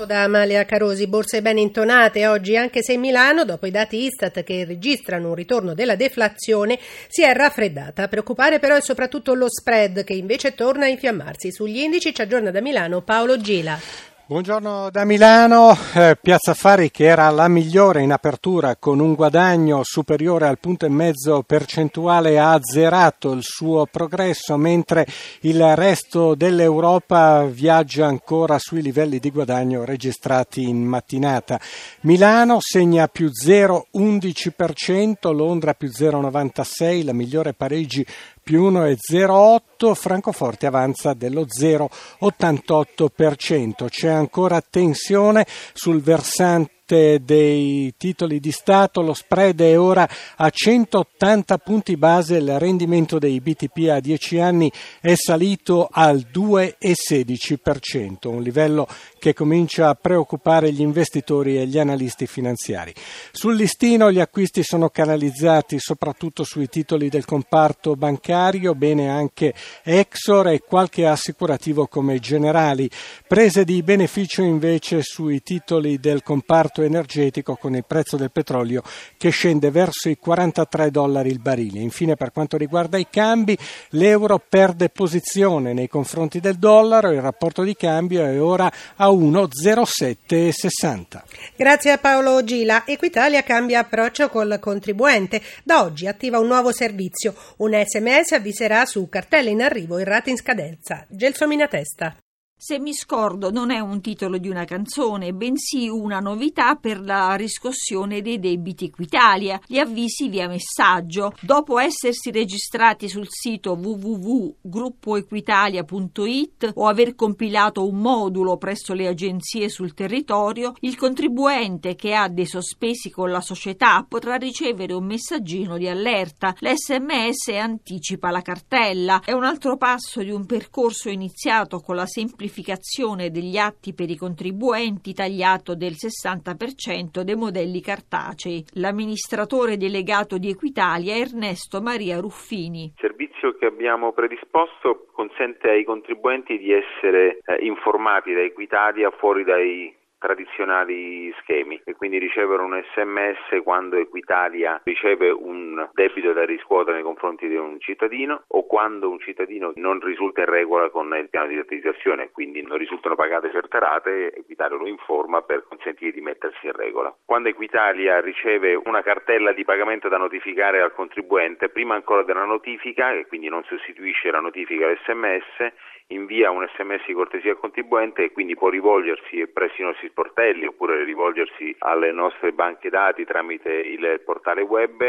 Ascolto da Amalia Carosi, borse ben intonate oggi, anche se Milano, dopo i dati Istat che registrano un ritorno della deflazione, si è raffreddata. A preoccupare però è soprattutto lo spread che invece torna a infiammarsi. Sugli indici ci aggiorna da Milano Paolo Gila. Buongiorno da Milano, eh, Piazza Affari che era la migliore in apertura con un guadagno superiore al punto e mezzo percentuale ha azzerato il suo progresso mentre il resto dell'Europa viaggia ancora sui livelli di guadagno registrati in mattinata. Milano segna più 0,11%, Londra più 0,96%, la migliore Parigi più 1,08, Francoforte avanza dello 0,88%. C'è ancora tensione sul versante dei titoli di Stato, lo spread è ora a 180 punti base, il rendimento dei BTP a 10 anni è salito al 2,16%, un livello che comincia a preoccupare gli investitori e gli analisti finanziari. Sul listino gli acquisti sono canalizzati soprattutto sui titoli del comparto bancario, bene anche Exor e qualche assicurativo come Generali. Prese di beneficio invece sui titoli del comparto mercato energetico con il prezzo del petrolio che scende verso i 43 dollari il barile. Infine per quanto riguarda i cambi, l'euro perde posizione nei confronti del dollaro, il rapporto di cambio è ora a 1,0760. Grazie a Paolo Gila. Equitalia cambia approccio col contribuente. Da oggi attiva un nuovo servizio. Un sms avviserà su cartelle in arrivo e rate in scadenza. Gelsomina Testa. Se mi scordo non è un titolo di una canzone, bensì una novità per la riscossione dei debiti Equitalia, gli avvisi via messaggio. Dopo essersi registrati sul sito www.gruppoequitalia.it o aver compilato un modulo presso le agenzie sul territorio, il contribuente che ha dei sospesi con la società potrà ricevere un messaggino di allerta. L'SMS anticipa la cartella. È un altro passo di un percorso iniziato con la semplificazione semplificazione degli atti per i contribuenti tagliato del 60% dei modelli cartacei. L'amministratore delegato di Equitalia Ernesto Maria Ruffini. Il servizio che abbiamo predisposto consente ai contribuenti di essere eh, informati da Equitalia fuori dai tradizionali schemi e quindi ricevere un sms quando Equitalia riceve un debito da riscuotere nei confronti di un cittadino o quando un cittadino non risulta in regola con il piano di rateizzazione e quindi non risultano pagate certe rate, Equitalia lo informa per consentire di mettersi in regola. Quando Equitalia riceve una cartella di pagamento da notificare al contribuente, prima ancora della notifica, e quindi non sostituisce la notifica all'SMS, invia un sms di cortesia al contribuente e quindi può rivolgersi presso i nostri sportelli oppure rivolgersi alle nostre banche dati tramite il portale web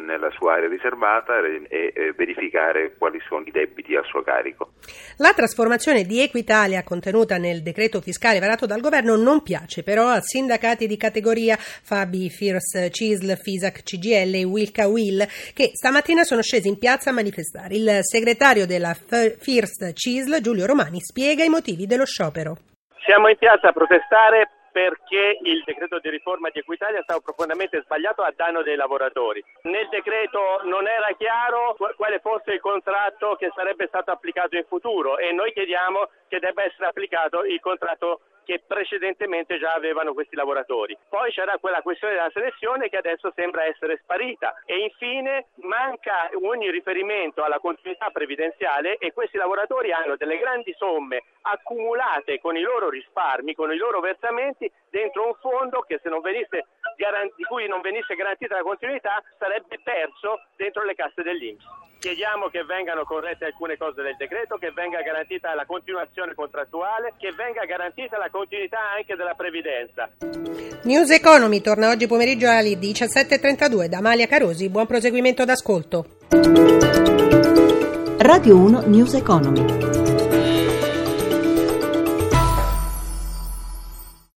nella sua area riservata e verificare quali sono i debiti a suo carico. La trasformazione di Equitalia contenuta nel decreto fiscale varato dal governo non piace però a sindacati di categoria Fabi, Firs, CISL, FISAC, CGL e Wilca Will che stamattina sono scesi in piazza a manifestare. Il segretario della First CISL Giulio Romani spiega i motivi dello sciopero. Siamo in piazza a protestare perché il decreto di riforma di Equitalia è stato profondamente sbagliato a danno dei lavoratori. Nel decreto non era chiaro quale fosse il contratto che sarebbe stato applicato in futuro e noi chiediamo che debba essere applicato il contratto che precedentemente già avevano questi lavoratori. Poi c'era quella questione della selezione che adesso sembra essere sparita e infine manca ogni riferimento alla continuità previdenziale e questi lavoratori hanno delle grandi somme accumulate con i loro risparmi, con i loro versamenti dentro un fondo che se non venisse di cui non venisse garantita la continuità sarebbe perso dentro le casse dell'Inps. Chiediamo che vengano corrette alcune cose del decreto, che venga garantita la continuazione contrattuale, che venga garantita la continuità anche della previdenza. News Economy torna oggi pomeriggio alle 17.32 da Amalia Carosi. Buon proseguimento d'ascolto. Radio 1 News Economy.